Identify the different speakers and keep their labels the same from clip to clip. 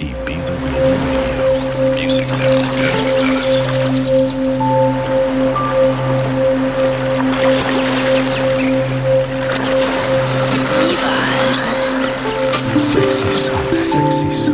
Speaker 1: Ibiza Global Radio. Music sounds better with us. Sexy song. Sexy song.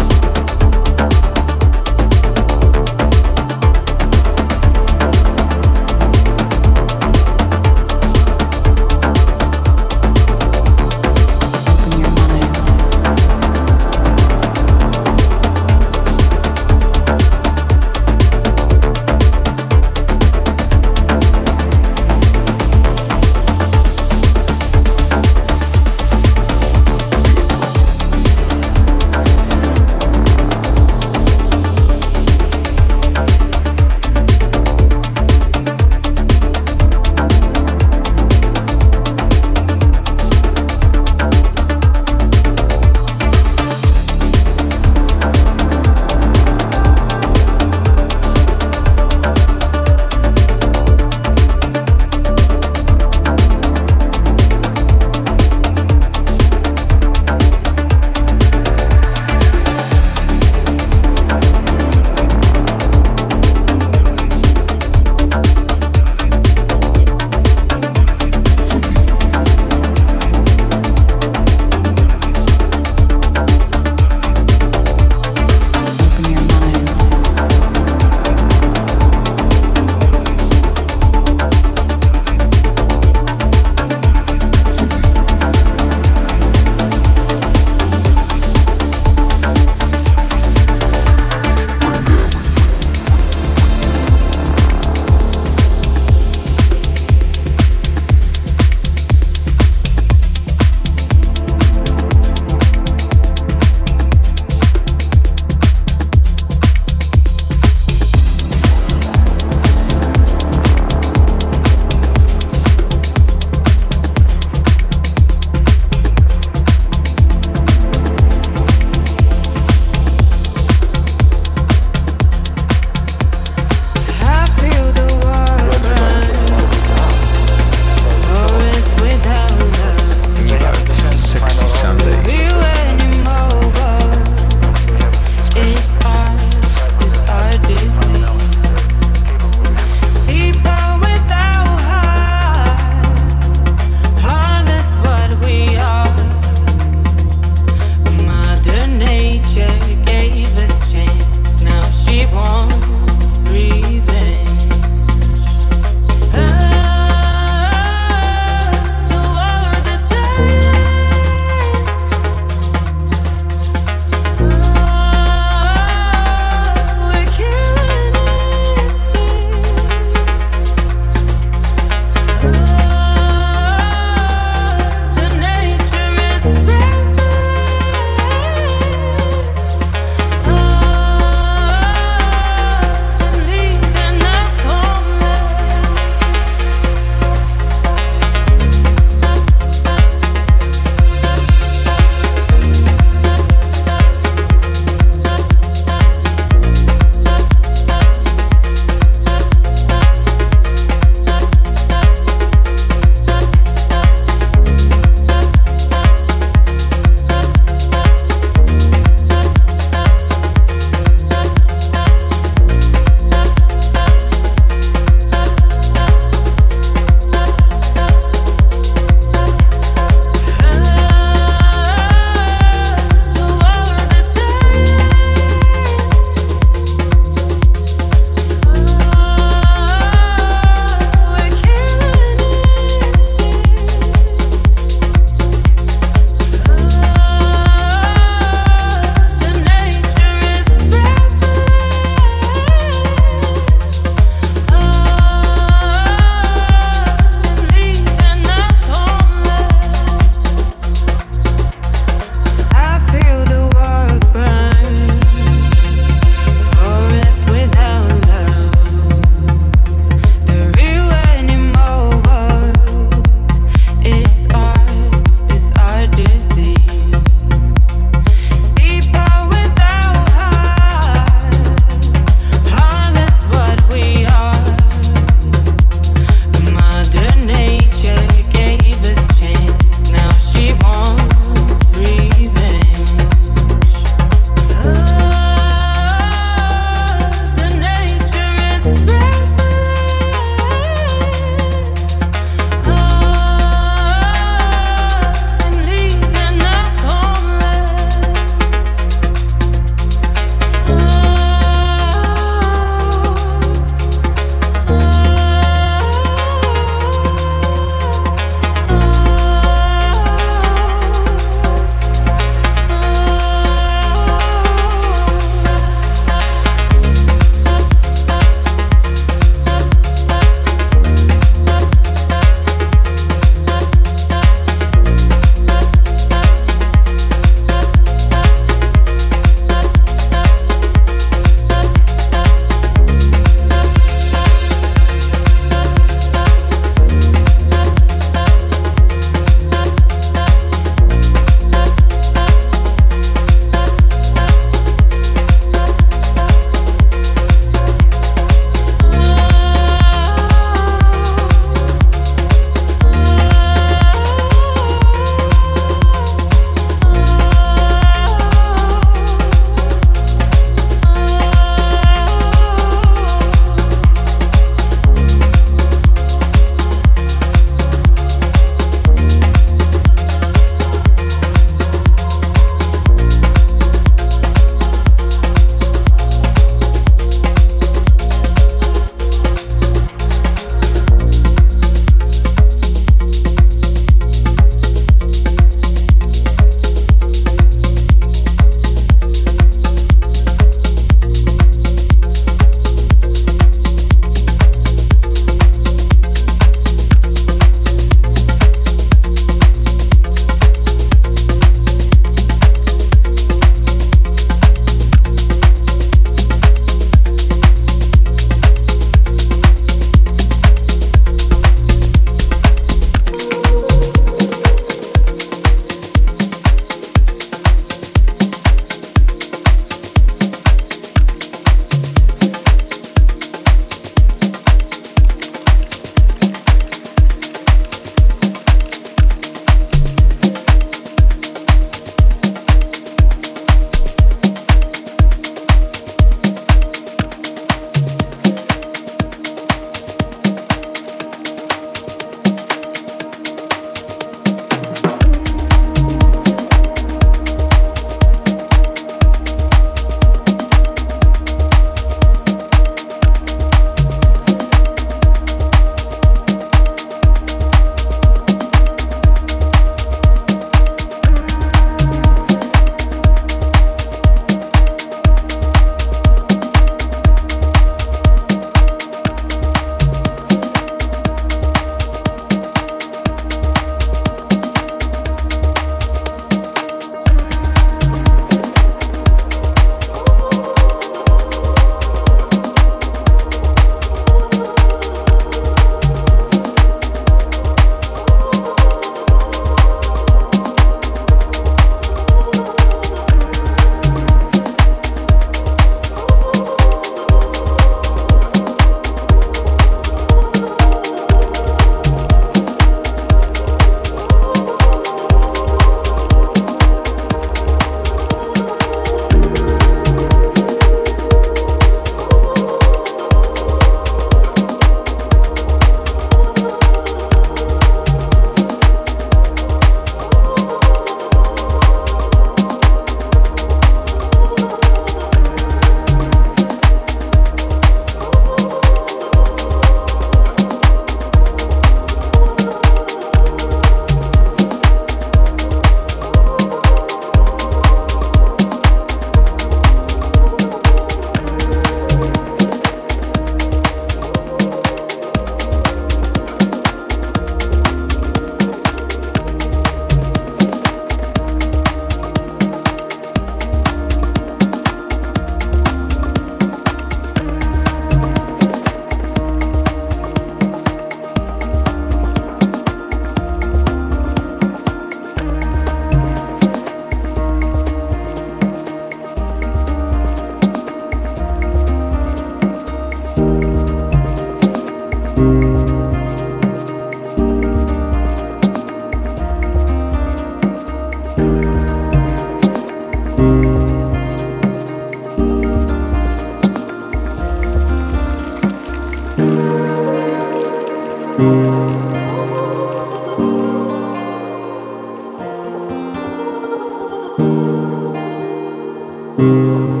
Speaker 2: 哦。